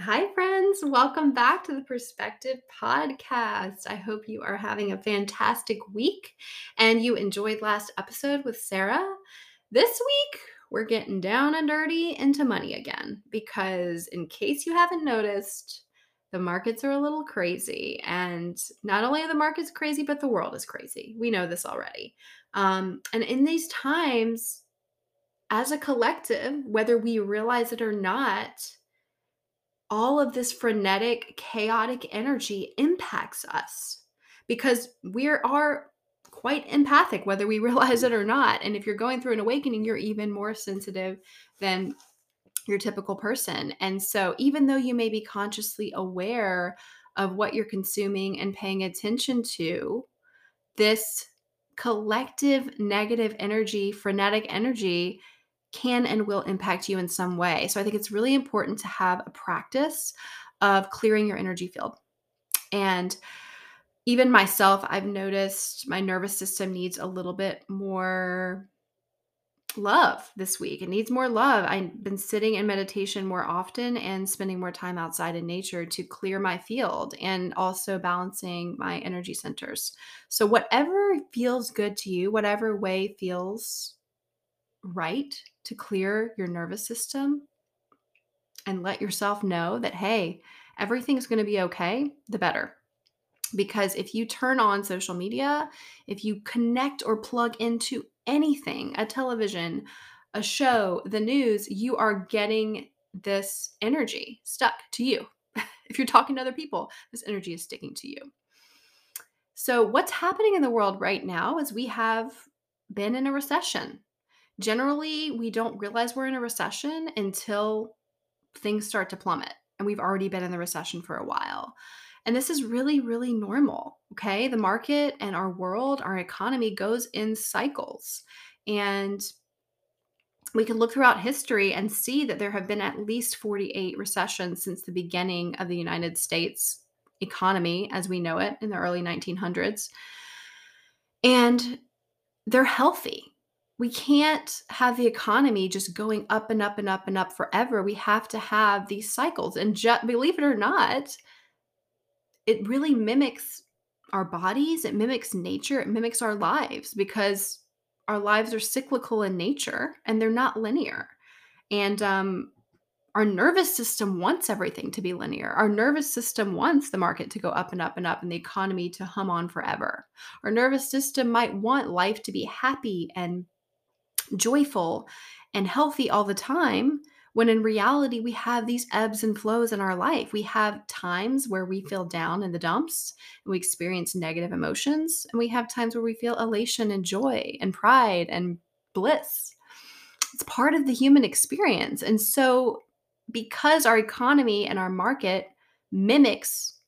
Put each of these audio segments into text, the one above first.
Hi, friends. Welcome back to the Perspective Podcast. I hope you are having a fantastic week and you enjoyed last episode with Sarah. This week, we're getting down and dirty into money again because, in case you haven't noticed, the markets are a little crazy. And not only are the markets crazy, but the world is crazy. We know this already. Um, and in these times, as a collective, whether we realize it or not, all of this frenetic, chaotic energy impacts us because we are quite empathic, whether we realize it or not. And if you're going through an awakening, you're even more sensitive than your typical person. And so, even though you may be consciously aware of what you're consuming and paying attention to, this collective negative energy, frenetic energy, can and will impact you in some way. So I think it's really important to have a practice of clearing your energy field. And even myself, I've noticed my nervous system needs a little bit more love this week. It needs more love. I've been sitting in meditation more often and spending more time outside in nature to clear my field and also balancing my energy centers. So, whatever feels good to you, whatever way feels right to clear your nervous system and let yourself know that, hey, everything's going to be okay, the better. Because if you turn on social media, if you connect or plug into anything, a television, a show, the news, you are getting this energy stuck to you. if you're talking to other people, this energy is sticking to you. So, what's happening in the world right now is we have been in a recession generally we don't realize we're in a recession until things start to plummet and we've already been in the recession for a while. And this is really, really normal. Okay. The market and our world, our economy goes in cycles. And we can look throughout history and see that there have been at least 48 recessions since the beginning of the United States economy as we know it in the early 1900s. And they're healthy we can't have the economy just going up and up and up and up forever. We have to have these cycles. And ju- believe it or not, it really mimics our bodies, it mimics nature, it mimics our lives because our lives are cyclical in nature and they're not linear. And um, our nervous system wants everything to be linear. Our nervous system wants the market to go up and up and up and the economy to hum on forever. Our nervous system might want life to be happy and joyful and healthy all the time when in reality we have these ebbs and flows in our life. We have times where we feel down in the dumps and we experience negative emotions and we have times where we feel elation and joy and pride and bliss. It's part of the human experience. And so because our economy and our market mimics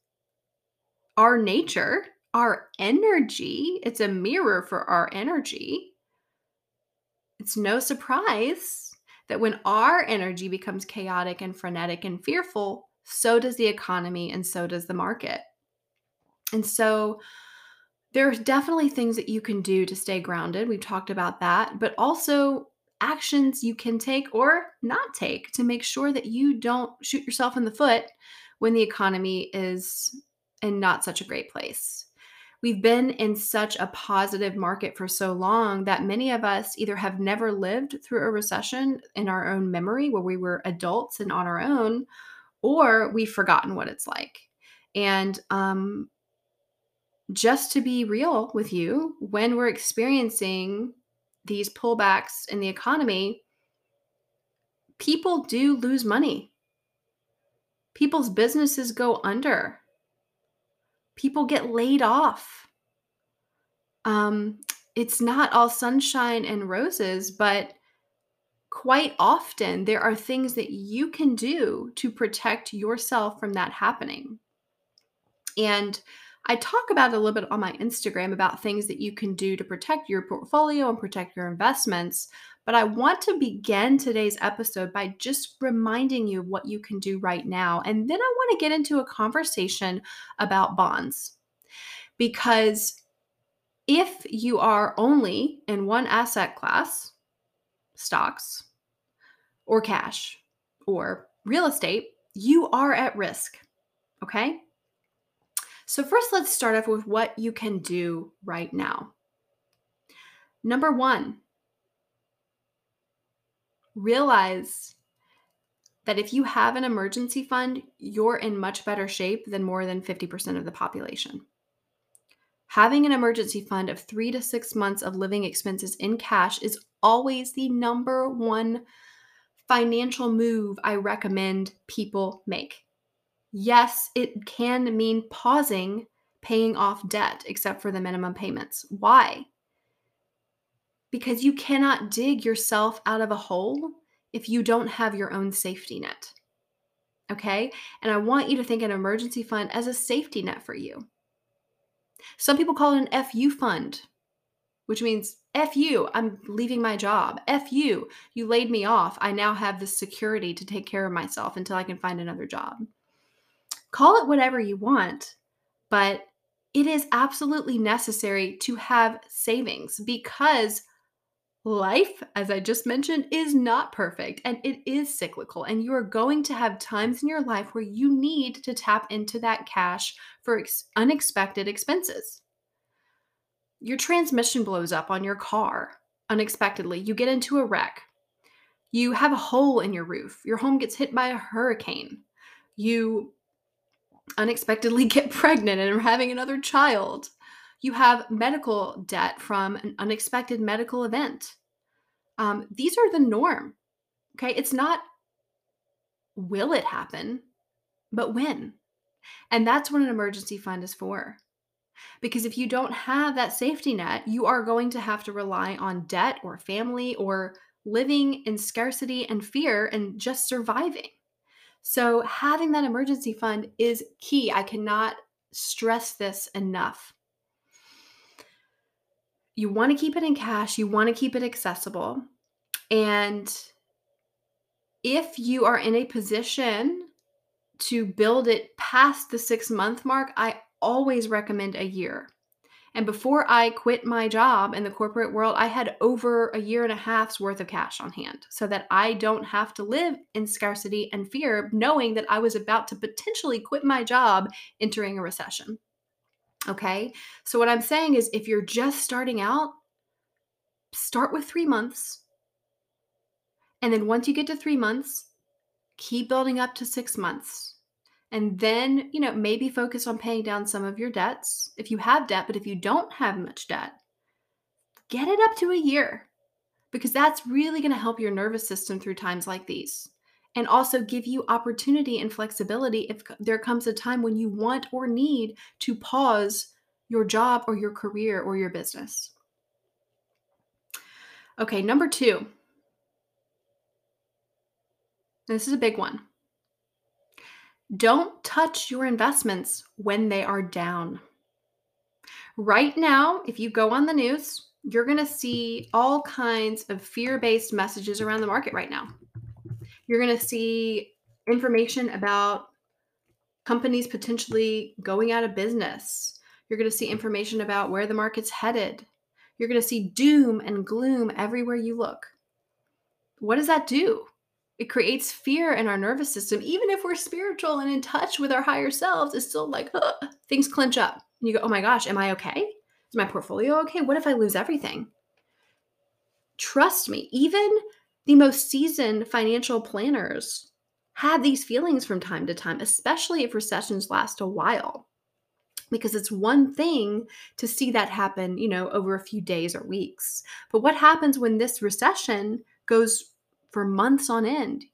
our nature our energy it's a mirror for our energy it's no surprise that when our energy becomes chaotic and frenetic and fearful, so does the economy and so does the market. And so there's definitely things that you can do to stay grounded. We've talked about that, but also actions you can take or not take to make sure that you don't shoot yourself in the foot when the economy is in not such a great place we've been in such a positive market for so long that many of us either have never lived through a recession in our own memory where we were adults and on our own, or we've forgotten what it's like. And um, just to be real with you, when we're experiencing these pullbacks in the economy, people do lose money. People's businesses go under people get laid off. Um, it's not all sunshine and roses, but quite often there are things that you can do to protect yourself from that happening. And I talk about a little bit on my Instagram about things that you can do to protect your portfolio and protect your investments. But I want to begin today's episode by just reminding you of what you can do right now. And then I want to get into a conversation about bonds. Because if you are only in one asset class, stocks or cash or real estate, you are at risk. Okay? So, first, let's start off with what you can do right now. Number one, realize that if you have an emergency fund, you're in much better shape than more than 50% of the population. Having an emergency fund of three to six months of living expenses in cash is always the number one financial move I recommend people make. Yes, it can mean pausing paying off debt except for the minimum payments. Why? Because you cannot dig yourself out of a hole if you don't have your own safety net. Okay? And I want you to think an emergency fund as a safety net for you. Some people call it an FU fund, which means F you, I'm leaving my job. F you, you laid me off. I now have the security to take care of myself until I can find another job. Call it whatever you want, but it is absolutely necessary to have savings because life, as I just mentioned, is not perfect and it is cyclical. And you are going to have times in your life where you need to tap into that cash for ex- unexpected expenses. Your transmission blows up on your car unexpectedly. You get into a wreck. You have a hole in your roof. Your home gets hit by a hurricane. You unexpectedly get pregnant and are having another child. You have medical debt from an unexpected medical event. Um, these are the norm. Okay. It's not will it happen, but when. And that's what an emergency fund is for. Because if you don't have that safety net, you are going to have to rely on debt or family or living in scarcity and fear and just surviving. So, having that emergency fund is key. I cannot stress this enough. You want to keep it in cash, you want to keep it accessible. And if you are in a position to build it past the six month mark, I always recommend a year. And before I quit my job in the corporate world, I had over a year and a half's worth of cash on hand so that I don't have to live in scarcity and fear, knowing that I was about to potentially quit my job entering a recession. Okay. So, what I'm saying is if you're just starting out, start with three months. And then once you get to three months, keep building up to six months. And then, you know, maybe focus on paying down some of your debts if you have debt, but if you don't have much debt, get it up to a year because that's really going to help your nervous system through times like these and also give you opportunity and flexibility if there comes a time when you want or need to pause your job or your career or your business. Okay, number two. This is a big one. Don't touch your investments when they are down. Right now, if you go on the news, you're going to see all kinds of fear based messages around the market right now. You're going to see information about companies potentially going out of business. You're going to see information about where the market's headed. You're going to see doom and gloom everywhere you look. What does that do? It creates fear in our nervous system. Even if we're spiritual and in touch with our higher selves, it's still like things clench up. And you go, oh my gosh, am I okay? Is my portfolio okay? What if I lose everything? Trust me, even the most seasoned financial planners have these feelings from time to time, especially if recessions last a while. Because it's one thing to see that happen, you know, over a few days or weeks. But what happens when this recession goes for months on end?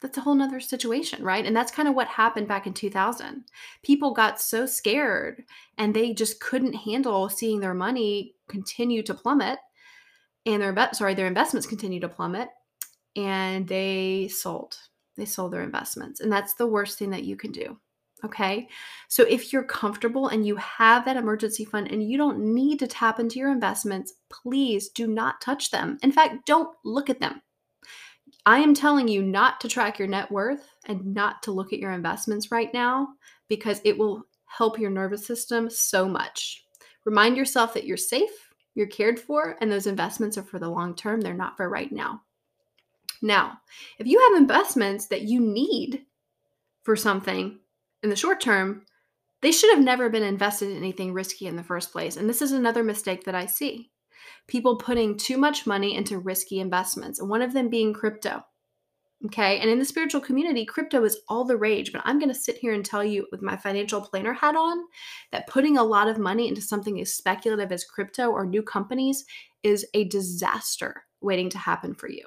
That's a whole nother situation, right? And that's kind of what happened back in 2000. People got so scared and they just couldn't handle seeing their money continue to plummet and their sorry their investments continue to plummet and they sold. They sold their investments and that's the worst thing that you can do okay? So if you're comfortable and you have that emergency fund and you don't need to tap into your investments please do not touch them. In fact don't look at them. I am telling you not to track your net worth and not to look at your investments right now because it will help your nervous system so much. Remind yourself that you're safe you're cared for, and those investments are for the long term. They're not for right now. Now, if you have investments that you need for something in the short term, they should have never been invested in anything risky in the first place. And this is another mistake that I see people putting too much money into risky investments, and one of them being crypto. Okay. And in the spiritual community, crypto is all the rage. But I'm going to sit here and tell you with my financial planner hat on that putting a lot of money into something as speculative as crypto or new companies is a disaster waiting to happen for you.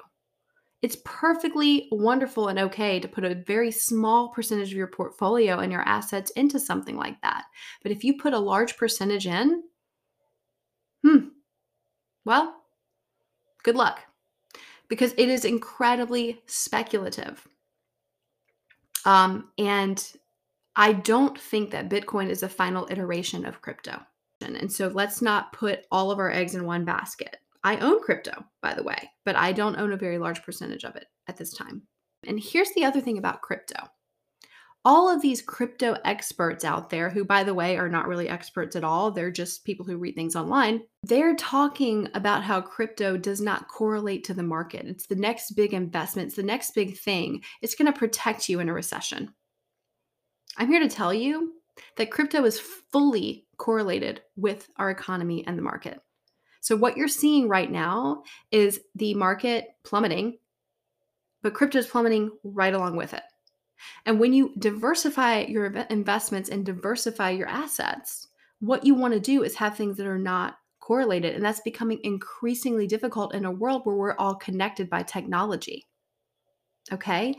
It's perfectly wonderful and okay to put a very small percentage of your portfolio and your assets into something like that. But if you put a large percentage in, hmm, well, good luck because it is incredibly speculative. Um, and I don't think that Bitcoin is a final iteration of crypto. And so let's not put all of our eggs in one basket. I own crypto, by the way, but I don't own a very large percentage of it at this time. And here's the other thing about crypto all of these crypto experts out there, who, by the way, are not really experts at all, they're just people who read things online, they're talking about how crypto does not correlate to the market. It's the next big investment, it's the next big thing. It's going to protect you in a recession. I'm here to tell you that crypto is fully correlated with our economy and the market. So, what you're seeing right now is the market plummeting, but crypto is plummeting right along with it. And when you diversify your investments and diversify your assets, what you want to do is have things that are not correlated. And that's becoming increasingly difficult in a world where we're all connected by technology. Okay.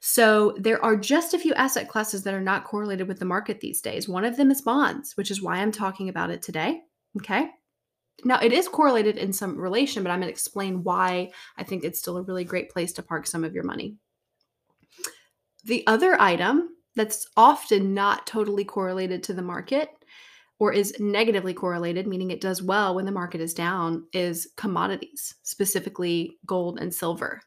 So there are just a few asset classes that are not correlated with the market these days. One of them is bonds, which is why I'm talking about it today. Okay. Now, it is correlated in some relation, but I'm going to explain why I think it's still a really great place to park some of your money. The other item that's often not totally correlated to the market or is negatively correlated, meaning it does well when the market is down, is commodities, specifically gold and silver.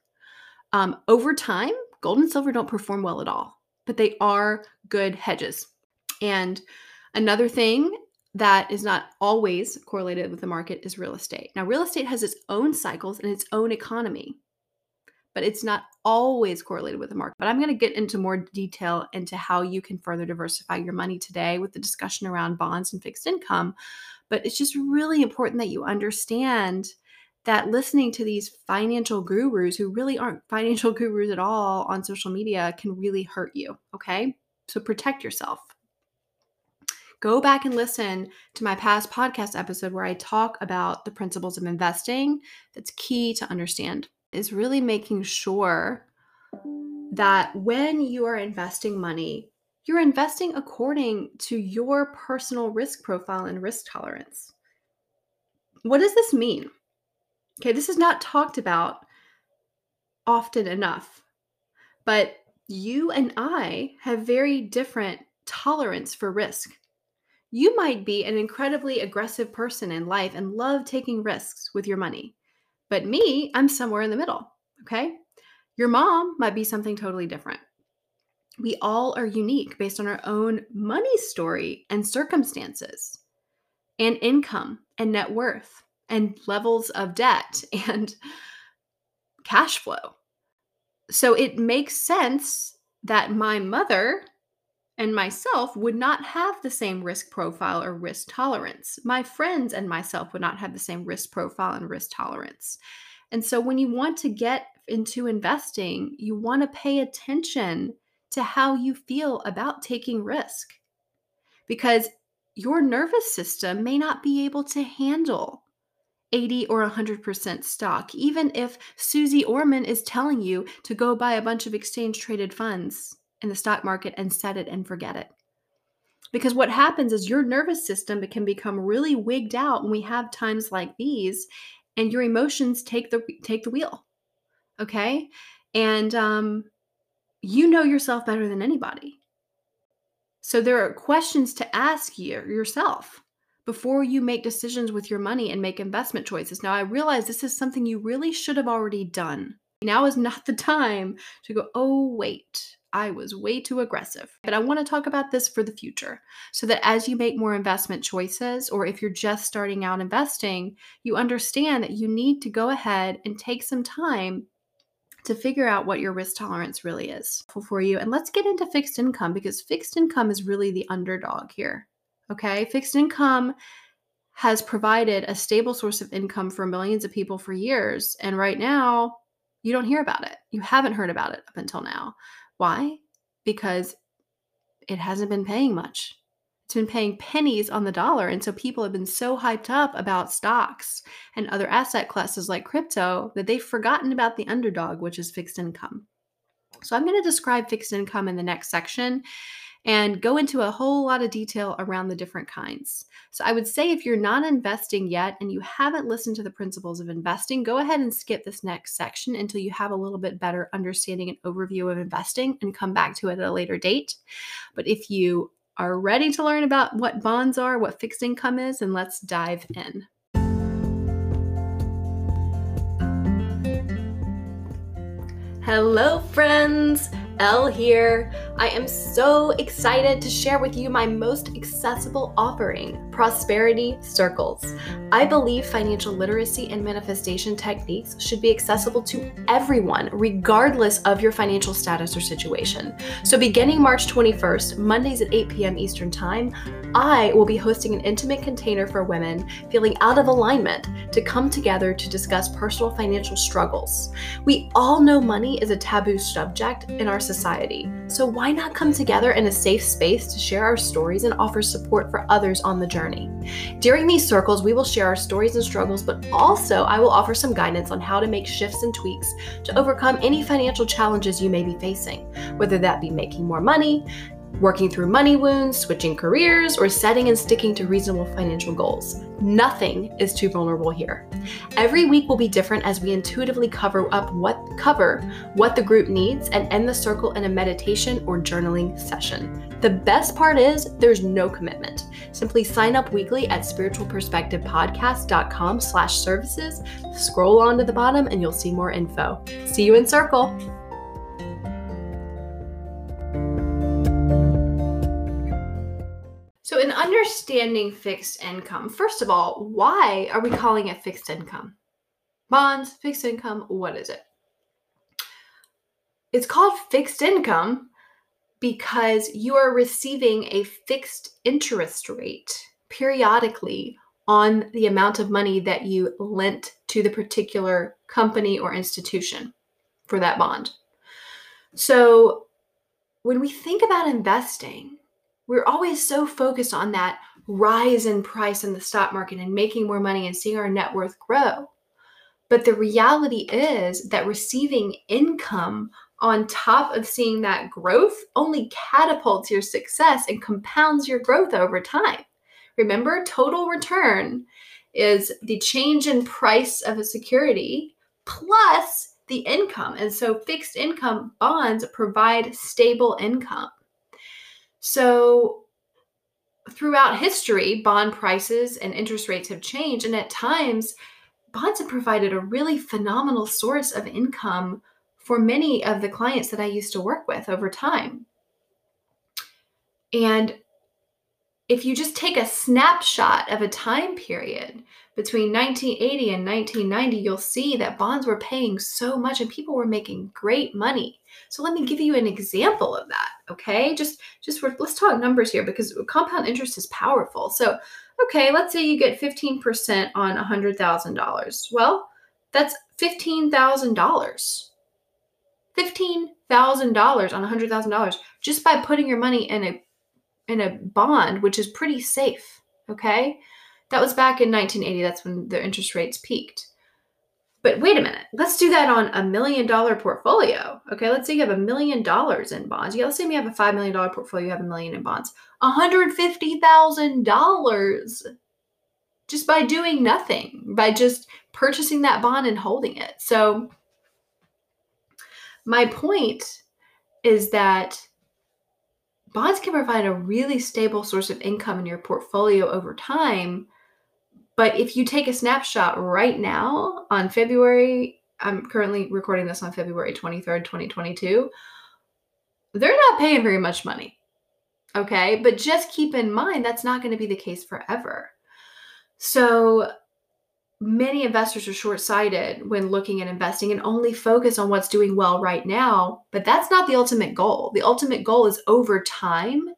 Um, over time, gold and silver don't perform well at all, but they are good hedges. And another thing that is not always correlated with the market is real estate. Now, real estate has its own cycles and its own economy but it's not always correlated with the market. But I'm going to get into more detail into how you can further diversify your money today with the discussion around bonds and fixed income. But it's just really important that you understand that listening to these financial gurus who really aren't financial gurus at all on social media can really hurt you. Okay. So protect yourself. Go back and listen to my past podcast episode where I talk about the principles of investing that's key to understand is really making sure that when you are investing money, you're investing according to your personal risk profile and risk tolerance. What does this mean? Okay, this is not talked about often enough, but you and I have very different tolerance for risk. You might be an incredibly aggressive person in life and love taking risks with your money. But me, I'm somewhere in the middle. Okay. Your mom might be something totally different. We all are unique based on our own money story and circumstances, and income and net worth, and levels of debt and cash flow. So it makes sense that my mother and myself would not have the same risk profile or risk tolerance. My friends and myself would not have the same risk profile and risk tolerance. And so when you want to get into investing, you want to pay attention to how you feel about taking risk because your nervous system may not be able to handle 80 or 100% stock, even if Suze Orman is telling you to go buy a bunch of exchange traded funds in the stock market and set it and forget it. Because what happens is your nervous system can become really wigged out when we have times like these, and your emotions take the take the wheel. Okay, and um, you know yourself better than anybody. So there are questions to ask you yourself before you make decisions with your money and make investment choices. Now I realize this is something you really should have already done. Now is not the time to go, oh, wait, I was way too aggressive. But I want to talk about this for the future so that as you make more investment choices, or if you're just starting out investing, you understand that you need to go ahead and take some time to figure out what your risk tolerance really is for you. And let's get into fixed income because fixed income is really the underdog here. Okay. Fixed income has provided a stable source of income for millions of people for years. And right now, you don't hear about it. You haven't heard about it up until now. Why? Because it hasn't been paying much. It's been paying pennies on the dollar. And so people have been so hyped up about stocks and other asset classes like crypto that they've forgotten about the underdog, which is fixed income. So I'm going to describe fixed income in the next section and go into a whole lot of detail around the different kinds. So I would say if you're not investing yet and you haven't listened to the principles of investing, go ahead and skip this next section until you have a little bit better understanding and overview of investing and come back to it at a later date. But if you are ready to learn about what bonds are, what fixed income is, and let's dive in. Hello, friends. Elle here. I am so excited to share with you my most accessible offering, Prosperity Circles. I believe financial literacy and manifestation techniques should be accessible to everyone, regardless of your financial status or situation. So, beginning March 21st, Mondays at 8 p.m. Eastern Time, I will be hosting an intimate container for women feeling out of alignment to come together to discuss personal financial struggles. We all know money is a taboo subject in our society, so why not come together in a safe space to share our stories and offer support for others on the journey? During these circles, we will share our stories and struggles, but also I will offer some guidance on how to make shifts and tweaks to overcome any financial challenges you may be facing, whether that be making more money, working through money wounds, switching careers, or setting and sticking to reasonable financial goals. Nothing is too vulnerable here. Every week will be different as we intuitively cover up what cover what the group needs and end the circle in a meditation or journaling session. The best part is there's no commitment. Simply sign up weekly at spiritualperspectivepodcast.com slash services. Scroll on to the bottom and you'll see more info. See you in circle. So, in understanding fixed income, first of all, why are we calling it fixed income? Bonds, fixed income, what is it? It's called fixed income because you are receiving a fixed interest rate periodically on the amount of money that you lent to the particular company or institution for that bond. So, when we think about investing, we're always so focused on that rise in price in the stock market and making more money and seeing our net worth grow. But the reality is that receiving income on top of seeing that growth only catapults your success and compounds your growth over time. Remember, total return is the change in price of a security plus the income. And so fixed income bonds provide stable income. So, throughout history, bond prices and interest rates have changed. And at times, bonds have provided a really phenomenal source of income for many of the clients that I used to work with over time. And if you just take a snapshot of a time period between 1980 and 1990, you'll see that bonds were paying so much and people were making great money. So let me give you an example of that, okay? Just just let's talk numbers here because compound interest is powerful. So, okay, let's say you get 15% on $100,000. Well, that's $15,000. $15,000 on $100,000 just by putting your money in a in a bond, which is pretty safe, okay? That was back in 1980. That's when the interest rates peaked. But wait a minute, let's do that on a million dollar portfolio. Okay, let's say you have a million dollars in bonds. Yeah, let's say you have a $5 million portfolio, you have a million in bonds. $150,000 just by doing nothing, by just purchasing that bond and holding it. So, my point is that bonds can provide a really stable source of income in your portfolio over time but if you take a snapshot right now on February, I'm currently recording this on February 23rd, 2022, they're not paying very much money. Okay. But just keep in mind that's not going to be the case forever. So many investors are short sighted when looking at investing and only focus on what's doing well right now. But that's not the ultimate goal. The ultimate goal is over time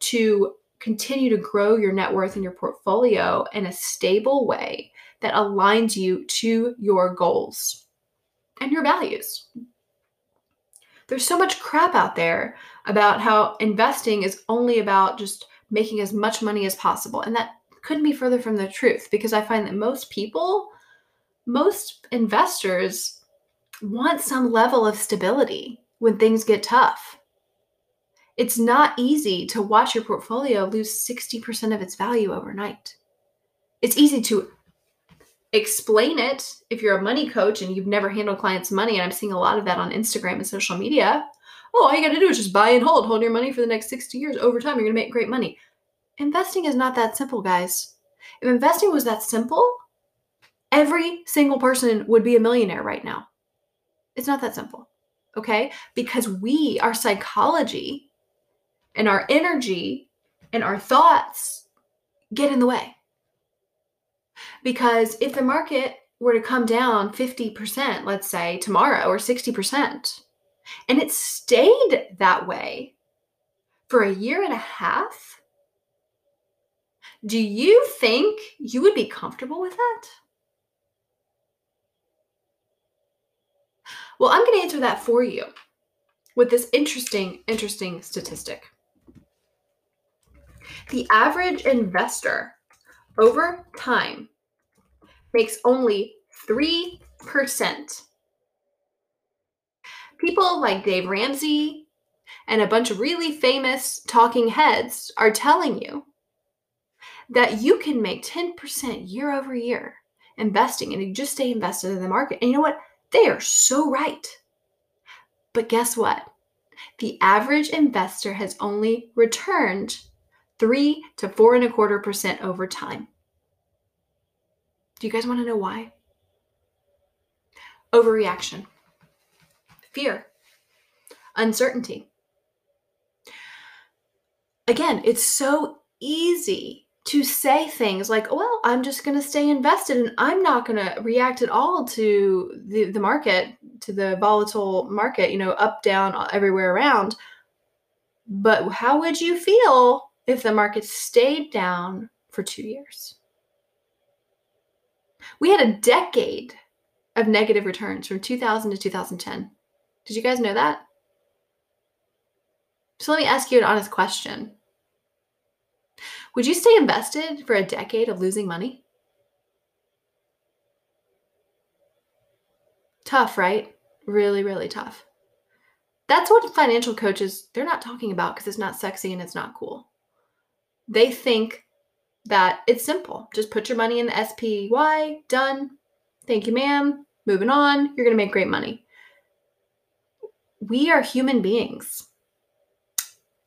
to continue to grow your net worth and your portfolio in a stable way that aligns you to your goals and your values. There's so much crap out there about how investing is only about just making as much money as possible. And that couldn't be further from the truth because I find that most people, most investors want some level of stability when things get tough. It's not easy to watch your portfolio lose 60% of its value overnight. It's easy to explain it if you're a money coach and you've never handled clients' money. And I'm seeing a lot of that on Instagram and social media. Oh, all you got to do is just buy and hold, hold your money for the next 60 years. Over time, you're going to make great money. Investing is not that simple, guys. If investing was that simple, every single person would be a millionaire right now. It's not that simple. Okay? Because we, our psychology and our energy and our thoughts get in the way. Because if the market were to come down 50%, let's say tomorrow, or 60%, and it stayed that way for a year and a half, do you think you would be comfortable with that? Well, I'm going to answer that for you with this interesting, interesting statistic. The average investor over time makes only 3%. People like Dave Ramsey and a bunch of really famous talking heads are telling you that you can make 10% year over year investing and you just stay invested in the market. And you know what? They are so right. But guess what? The average investor has only returned three to four and a quarter percent over time. Do you guys want to know why? Overreaction, fear, uncertainty. Again, it's so easy to say things like, well, I'm just going to stay invested and I'm not going to react at all to the, the market, to the volatile market, you know, up, down, everywhere around. But how would you feel if the market stayed down for two years? We had a decade of negative returns from 2000 to 2010. Did you guys know that? So let me ask you an honest question. Would you stay invested for a decade of losing money? Tough, right? Really, really tough. That's what financial coaches, they're not talking about because it's not sexy and it's not cool. They think that it's simple. Just put your money in the SPY, done. Thank you, ma'am. Moving on. You're going to make great money. We are human beings.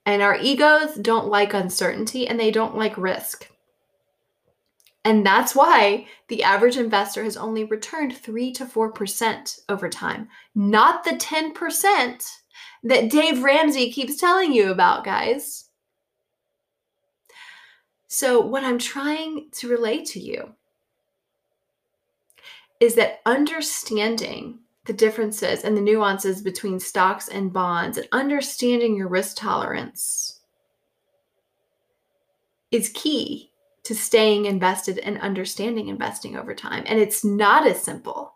And our egos don't like uncertainty and they don't like risk. And that's why the average investor has only returned 3 to 4% over time, not the 10% that Dave Ramsey keeps telling you about, guys. So, what I'm trying to relate to you is that understanding the differences and the nuances between stocks and bonds and understanding your risk tolerance is key to staying invested and understanding investing over time. And it's not as simple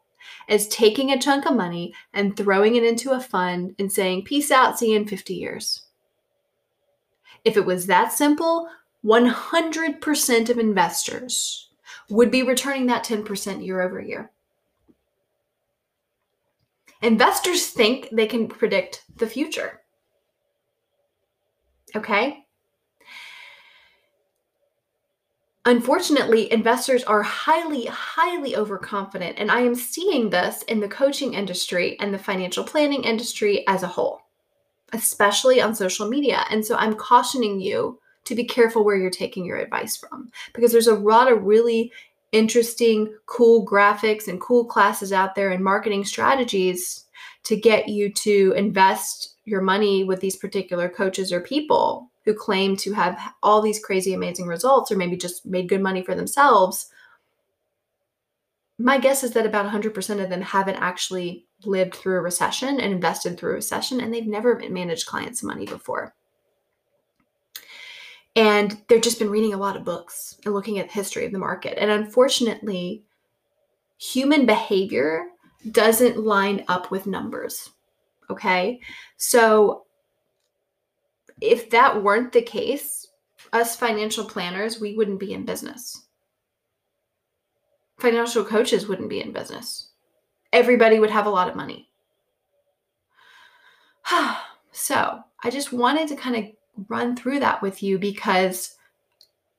as taking a chunk of money and throwing it into a fund and saying, Peace out, see you in 50 years. If it was that simple, 100% of investors would be returning that 10% year over year. Investors think they can predict the future. Okay? Unfortunately, investors are highly, highly overconfident. And I am seeing this in the coaching industry and the financial planning industry as a whole, especially on social media. And so I'm cautioning you to be careful where you're taking your advice from because there's a lot of really interesting, cool graphics and cool classes out there and marketing strategies to get you to invest your money with these particular coaches or people who claim to have all these crazy amazing results or maybe just made good money for themselves my guess is that about 100% of them haven't actually lived through a recession and invested through a recession, and they've never managed clients' money before. And they've just been reading a lot of books and looking at the history of the market. And unfortunately, human behavior doesn't line up with numbers. Okay. So if that weren't the case, us financial planners, we wouldn't be in business. Financial coaches wouldn't be in business. Everybody would have a lot of money. so I just wanted to kind of run through that with you because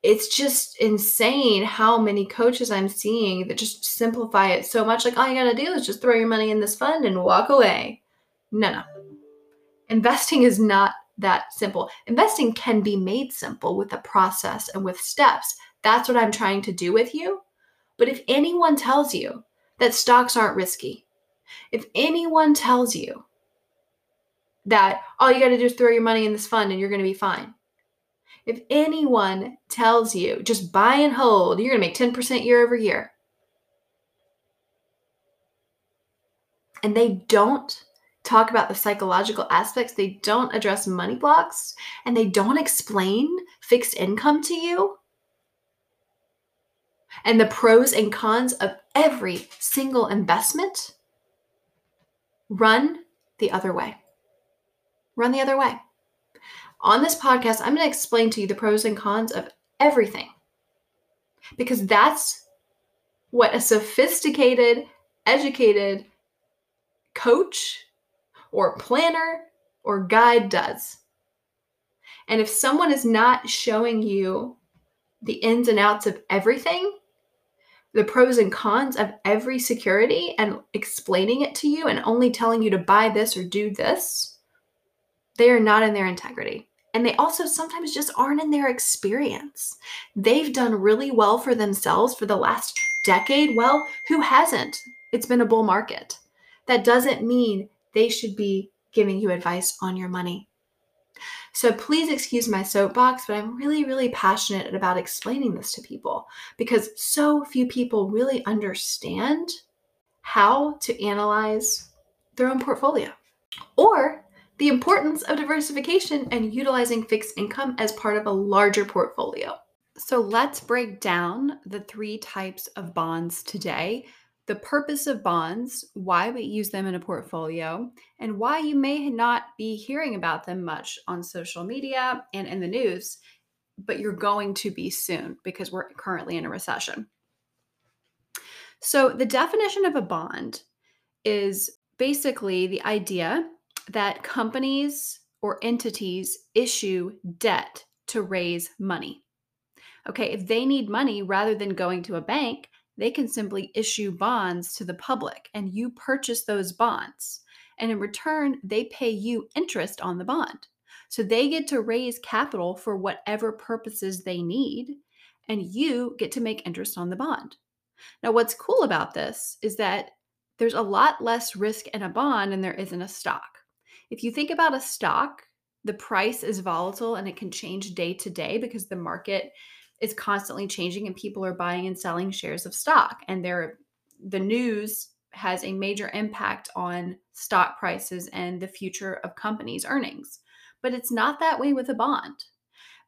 it's just insane how many coaches I'm seeing that just simplify it so much. Like, all you got to do is just throw your money in this fund and walk away. No, no. Investing is not that simple. Investing can be made simple with a process and with steps. That's what I'm trying to do with you. But if anyone tells you that stocks aren't risky, if anyone tells you that all you got to do is throw your money in this fund and you're going to be fine, if anyone tells you just buy and hold, you're going to make 10% year over year, and they don't talk about the psychological aspects, they don't address money blocks, and they don't explain fixed income to you. And the pros and cons of every single investment, run the other way. Run the other way. On this podcast, I'm going to explain to you the pros and cons of everything because that's what a sophisticated, educated coach or planner or guide does. And if someone is not showing you the ins and outs of everything, the pros and cons of every security and explaining it to you and only telling you to buy this or do this, they are not in their integrity. And they also sometimes just aren't in their experience. They've done really well for themselves for the last decade. Well, who hasn't? It's been a bull market. That doesn't mean they should be giving you advice on your money. So please excuse my soapbox, but I'm really, really passionate about explaining this to people because so few people really understand how to analyze their own portfolio or the importance of diversification and utilizing fixed income as part of a larger portfolio. So let's break down the three types of bonds today the purpose of bonds, why we use them in a portfolio, and why you may not be hearing about them much on social media and in the news, but you're going to be soon because we're currently in a recession. So, the definition of a bond is basically the idea that companies or entities issue debt to raise money. Okay, if they need money rather than going to a bank, they can simply issue bonds to the public and you purchase those bonds. And in return, they pay you interest on the bond. So they get to raise capital for whatever purposes they need, and you get to make interest on the bond. Now, what's cool about this is that there's a lot less risk in a bond than there is in a stock. If you think about a stock, the price is volatile and it can change day to day because the market is constantly changing and people are buying and selling shares of stock. And there the news has a major impact on stock prices and the future of companies earnings. But it's not that way with a bond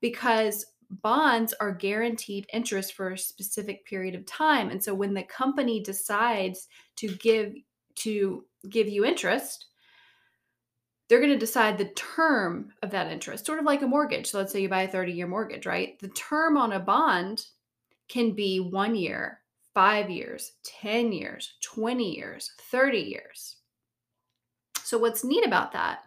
because bonds are guaranteed interest for a specific period of time. And so when the company decides to give to give you interest they're going to decide the term of that interest, sort of like a mortgage. So let's say you buy a 30 year mortgage, right? The term on a bond can be one year, five years, 10 years, 20 years, 30 years. So, what's neat about that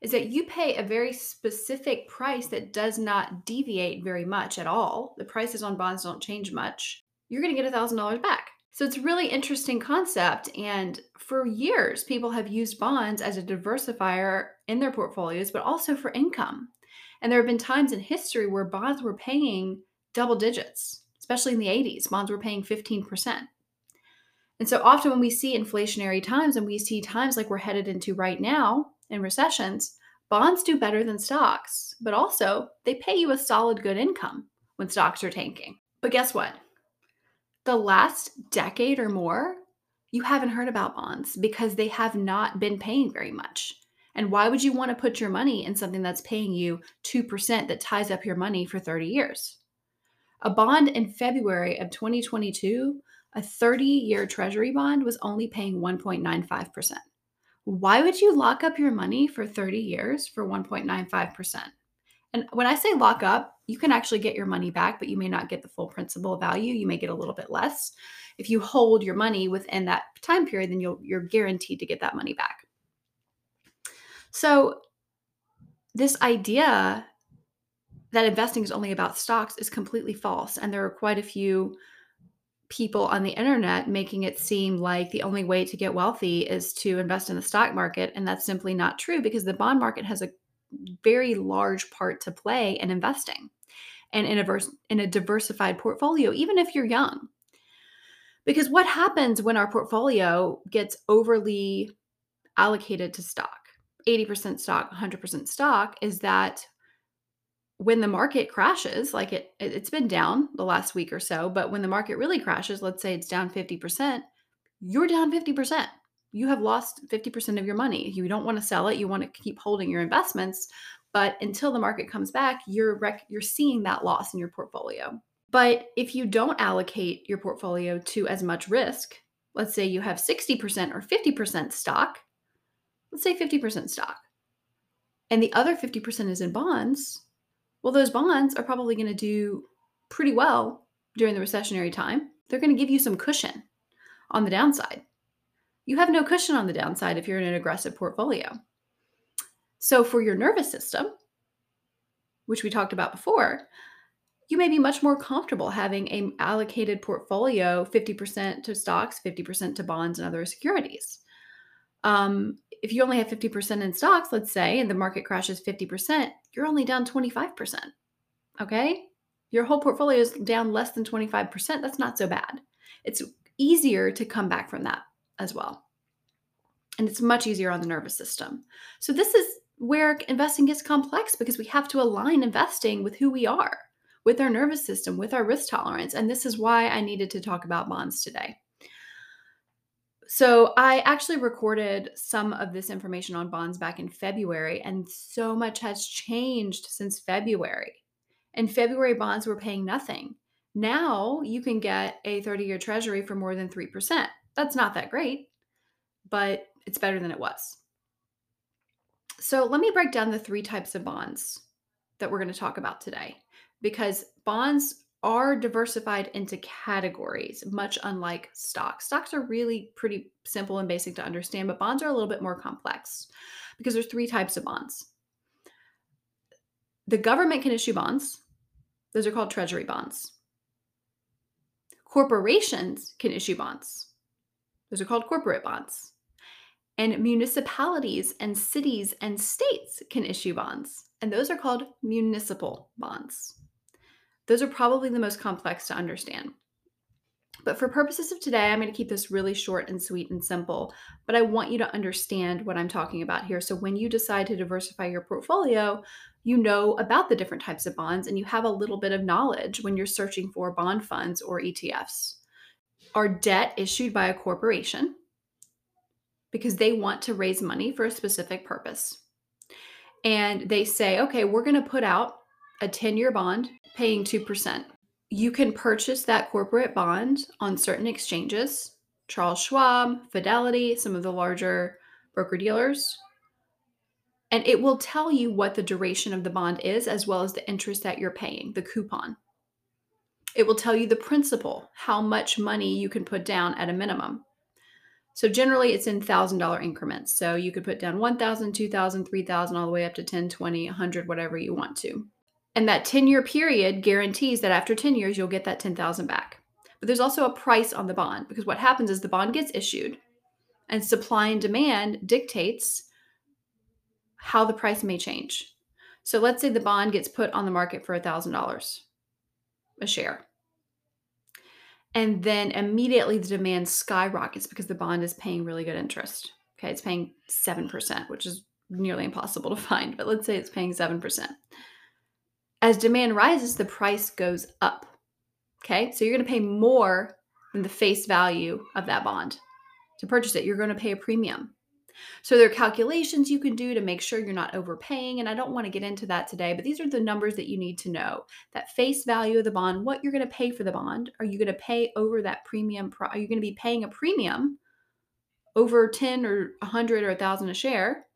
is that you pay a very specific price that does not deviate very much at all. The prices on bonds don't change much. You're going to get $1,000 back. So it's a really interesting concept. And for years, people have used bonds as a diversifier in their portfolios, but also for income. And there have been times in history where bonds were paying double digits, especially in the 80s. Bonds were paying 15%. And so often when we see inflationary times and we see times like we're headed into right now in recessions, bonds do better than stocks, but also they pay you a solid good income when stocks are tanking. But guess what? The last decade or more, you haven't heard about bonds because they have not been paying very much. And why would you want to put your money in something that's paying you 2% that ties up your money for 30 years? A bond in February of 2022, a 30 year treasury bond was only paying 1.95%. Why would you lock up your money for 30 years for 1.95%? And when I say lock up, you can actually get your money back, but you may not get the full principal value. You may get a little bit less. If you hold your money within that time period, then you'll, you're guaranteed to get that money back. So, this idea that investing is only about stocks is completely false. And there are quite a few people on the internet making it seem like the only way to get wealthy is to invest in the stock market. And that's simply not true because the bond market has a very large part to play in investing and in a, vers- in a diversified portfolio, even if you're young. Because what happens when our portfolio gets overly allocated to stock, 80% stock, 100% stock, is that when the market crashes, like it it's been down the last week or so, but when the market really crashes, let's say it's down 50%, you're down 50%. You have lost 50% of your money. You don't want to sell it, you want to keep holding your investments, but until the market comes back, you're rec- you're seeing that loss in your portfolio. But if you don't allocate your portfolio to as much risk, let's say you have 60% or 50% stock, let's say 50% stock, and the other 50% is in bonds, well, those bonds are probably going to do pretty well during the recessionary time. They're going to give you some cushion on the downside. You have no cushion on the downside if you're in an aggressive portfolio. So, for your nervous system, which we talked about before, you may be much more comfortable having a allocated portfolio 50% to stocks 50% to bonds and other securities um, if you only have 50% in stocks, let's say, and the market crashes 50%, you're only down 25%. Okay? Your whole portfolio is down less than 25%. That's not so bad. It's easier to come back from that as well. And it's much easier on the nervous system. So, this is where investing gets complex because we have to align investing with who we are, with our nervous system, with our risk tolerance. And this is why I needed to talk about bonds today. So I actually recorded some of this information on bonds back in February, and so much has changed since February. In February, bonds were paying nothing. Now you can get a 30 year treasury for more than 3%. That's not that great, but it's better than it was. So let me break down the three types of bonds that we're going to talk about today because bonds are diversified into categories, much unlike stocks. Stocks are really pretty simple and basic to understand, but bonds are a little bit more complex because there's three types of bonds. The government can issue bonds. Those are called treasury bonds. Corporations can issue bonds. Those are called corporate bonds. And municipalities and cities and states can issue bonds. And those are called municipal bonds. Those are probably the most complex to understand. But for purposes of today, I'm going to keep this really short and sweet and simple. But I want you to understand what I'm talking about here. So when you decide to diversify your portfolio, you know about the different types of bonds and you have a little bit of knowledge when you're searching for bond funds or ETFs. Are debt issued by a corporation because they want to raise money for a specific purpose. And they say, okay, we're going to put out a 10 year bond paying 2%. You can purchase that corporate bond on certain exchanges Charles Schwab, Fidelity, some of the larger broker dealers. And it will tell you what the duration of the bond is, as well as the interest that you're paying, the coupon. It will tell you the principal, how much money you can put down at a minimum. So generally it's in $1000 increments. So you could put down 1000, 2000, 3000 all the way up to 10, 20, 100 whatever you want to. And that 10 year period guarantees that after 10 years, you'll get that 10,000 back. But there's also a price on the bond because what happens is the bond gets issued and supply and demand dictates how the price may change. So let's say the bond gets put on the market for $1,000 a share. And then immediately the demand skyrockets because the bond is paying really good interest. Okay, it's paying 7%, which is nearly impossible to find, but let's say it's paying 7%. As demand rises, the price goes up. Okay, so you're going to pay more than the face value of that bond. To purchase it, you're going to pay a premium. So there are calculations you can do to make sure you're not overpaying. And I don't want to get into that today, but these are the numbers that you need to know. That face value of the bond, what you're going to pay for the bond. Are you going to pay over that premium? Are you going to be paying a premium over 10 or 100 or 1,000 a share?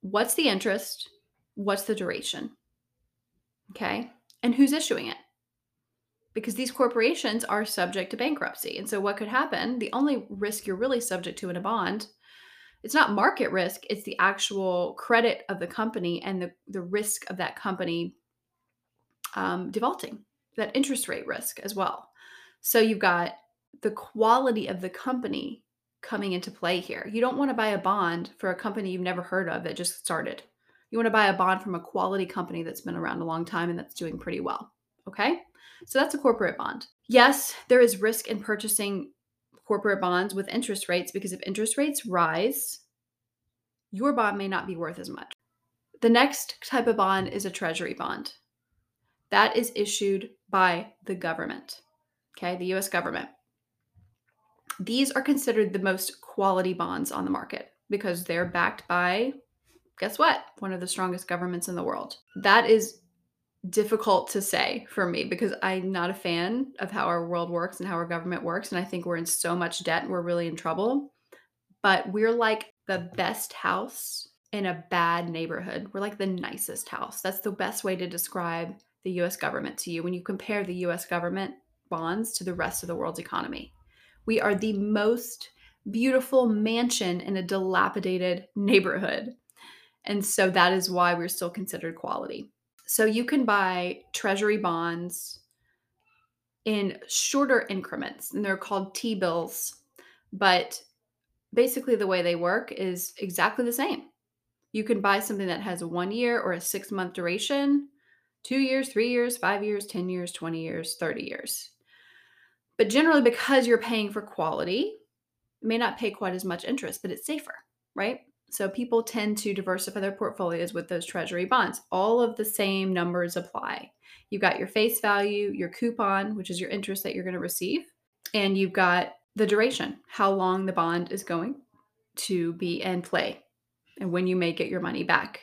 What's the interest? What's the duration? Okay. And who's issuing it? because these corporations are subject to bankruptcy. And so, what could happen? The only risk you're really subject to in a bond, it's not market risk, it's the actual credit of the company and the, the risk of that company um, defaulting, that interest rate risk as well. So, you've got the quality of the company coming into play here. You don't want to buy a bond for a company you've never heard of that just started. You want to buy a bond from a quality company that's been around a long time and that's doing pretty well. Okay. So that's a corporate bond. Yes, there is risk in purchasing corporate bonds with interest rates because if interest rates rise, your bond may not be worth as much. The next type of bond is a treasury bond. That is issued by the government, okay, the US government. These are considered the most quality bonds on the market because they're backed by, guess what? One of the strongest governments in the world. That is difficult to say for me because I'm not a fan of how our world works and how our government works. And I think we're in so much debt and we're really in trouble. But we're like the best house in a bad neighborhood. We're like the nicest house. That's the best way to describe the US government to you when you compare the US government bonds to the rest of the world's economy. We are the most beautiful mansion in a dilapidated neighborhood. And so that is why we're still considered quality. So you can buy treasury bonds in shorter increments, and they're called T bills. But basically, the way they work is exactly the same. You can buy something that has a one year or a six month duration, two years, three years, five years, 10 years, 20 years, 30 years. But generally, because you're paying for quality, may not pay quite as much interest, but it's safer, right? So people tend to diversify their portfolios with those treasury bonds. All of the same numbers apply. You've got your face value, your coupon, which is your interest that you're going to receive, and you've got the duration, how long the bond is going to be in play, and when you may get your money back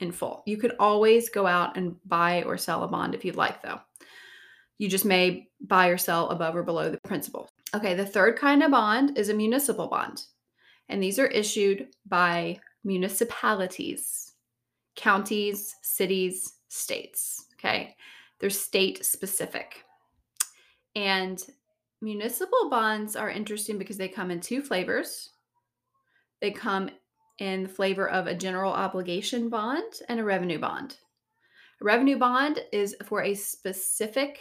in full. You could always go out and buy or sell a bond if you'd like, though. You just may buy or sell above or below the principal. Okay, the third kind of bond is a municipal bond and these are issued by municipalities, counties, cities, states. Okay, they're state specific. And municipal bonds are interesting because they come in two flavors. They come in the flavor of a general obligation bond and a revenue bond. A revenue bond is for a specific,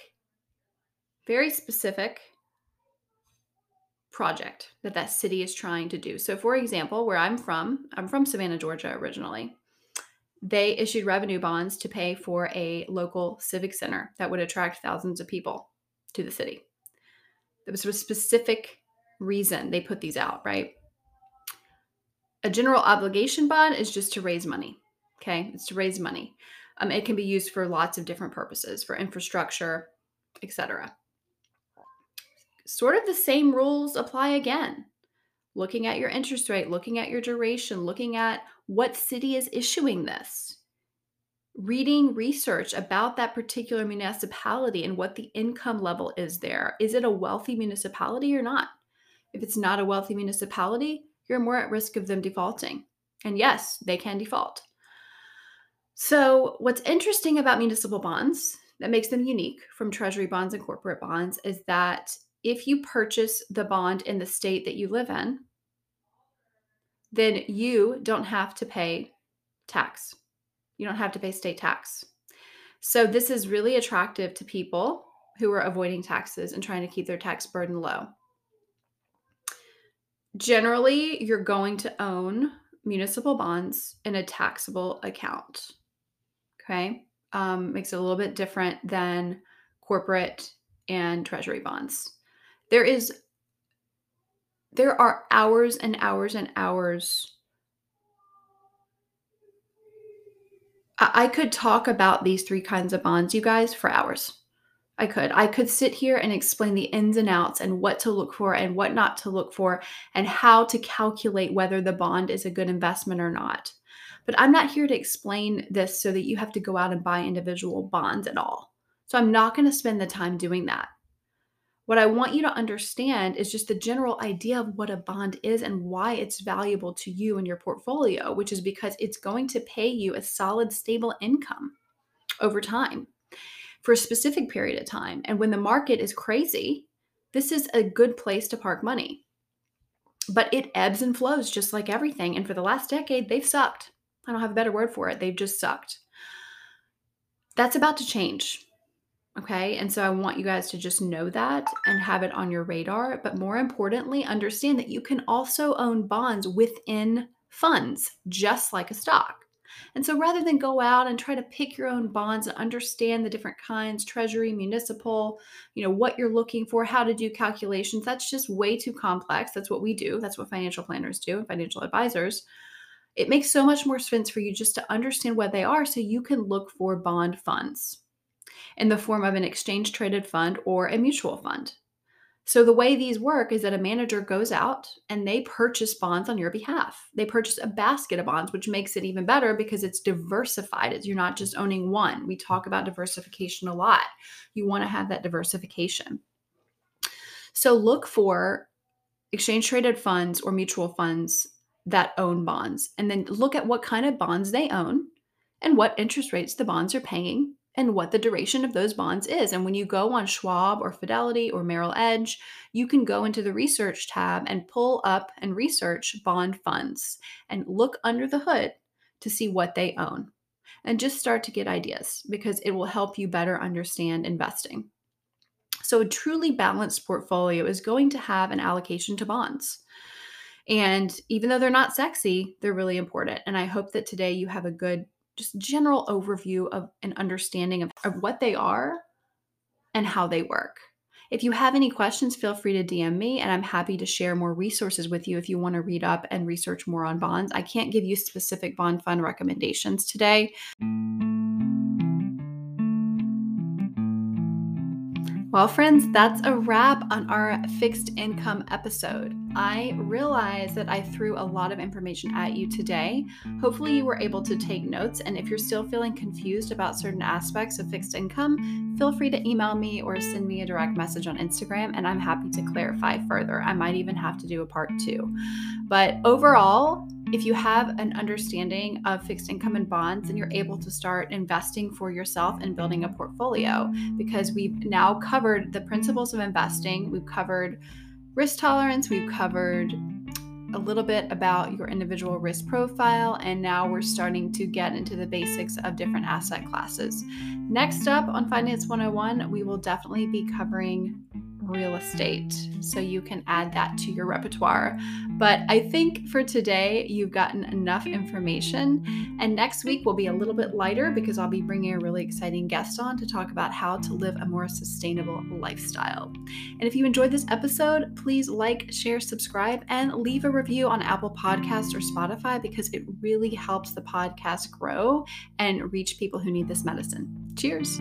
very specific project that that city is trying to do. So, for example, where I'm from, I'm from Savannah, Georgia originally. They issued revenue bonds to pay for a local civic center that would attract thousands of people to the city. There was a specific reason they put these out, right? A general obligation bond is just to raise money. Okay, it's to raise money. Um, it can be used for lots of different purposes, for infrastructure, etc sort of the same rules apply again. Looking at your interest rate, looking at your duration, looking at what city is issuing this, reading research about that particular municipality and what the income level is there. Is it a wealthy municipality or not? If it's not a wealthy municipality, you're more at risk of them defaulting. And yes, they can default. So, what's interesting about municipal bonds that makes them unique from treasury bonds and corporate bonds is that if you purchase the bond in the state that you live in, then you don't have to pay tax. You don't have to pay state tax. So, this is really attractive to people who are avoiding taxes and trying to keep their tax burden low. Generally, you're going to own municipal bonds in a taxable account. Okay. Um, makes it a little bit different than corporate and treasury bonds there is there are hours and hours and hours I, could talk about these three kinds of bonds you guys for hours I could. I could sit here and explain the ins and outs and what to look for and what not to look for and how to calculate whether the bond is a good investment or not. But I'm not here to explain this so that you have to go out and buy individual bonds at all. So I'm not going to spend the time doing that. What I want you to understand is just the general idea of what a bond is and why it's valuable to you and your portfolio, which is because it's going to pay you a solid, stable income over time for a specific period of time. And when the market is crazy, this is a good place to park money. But it ebbs and flows just like everything. And for the last decade, they've sucked. I don't have a better word for it. They've just sucked. That's about to change. Okay. And so I want you guys to just know that and have it on your radar. But more importantly, understand that you can also own bonds within funds, just like a stock. And so rather than go out and try to pick your own bonds and understand the different kinds, treasury, municipal, you know, what you're looking for, how to do calculations, that's just way too complex. That's what we do. That's what financial planners do and financial advisors. It makes so much more sense for you just to understand what they are so you can look for bond funds in the form of an exchange traded fund or a mutual fund. So, the way these work is that a manager goes out and they purchase bonds on your behalf. They purchase a basket of bonds, which makes it even better because it's diversified. You're not just owning one. We talk about diversification a lot. You want to have that diversification. So, look for exchange traded funds or mutual funds that own bonds, and then look at what kind of bonds they own and what interest rates the bonds are paying and what the duration of those bonds is. And when you go on Schwab or Fidelity or Merrill Edge, you can go into the research tab and pull up and research bond funds and look under the hood to see what they own and just start to get ideas because it will help you better understand investing. So, a truly balanced portfolio is going to have an allocation to bonds. And even though they're not sexy, they're really important. And I hope that today you have a good just general overview of an understanding of, of what they are and how they work. If you have any questions, feel free to DM me, and I'm happy to share more resources with you if you want to read up and research more on bonds. I can't give you specific bond fund recommendations today. Well, friends, that's a wrap on our fixed income episode. I realize that I threw a lot of information at you today. Hopefully, you were able to take notes. And if you're still feeling confused about certain aspects of fixed income, feel free to email me or send me a direct message on Instagram, and I'm happy to clarify further. I might even have to do a part two. But overall, if you have an understanding of fixed income and bonds, then you're able to start investing for yourself and building a portfolio because we've now covered the principles of investing. We've covered risk tolerance, we've covered a little bit about your individual risk profile, and now we're starting to get into the basics of different asset classes. Next up on Finance 101, we will definitely be covering real estate. So you can add that to your repertoire. But I think for today, you've gotten enough information. And next week will be a little bit lighter because I'll be bringing a really exciting guest on to talk about how to live a more sustainable lifestyle. And if you enjoyed this episode, please like, share, subscribe, and leave a review on Apple Podcasts or Spotify because it really helps the podcast grow and reach people who need this medicine. Cheers.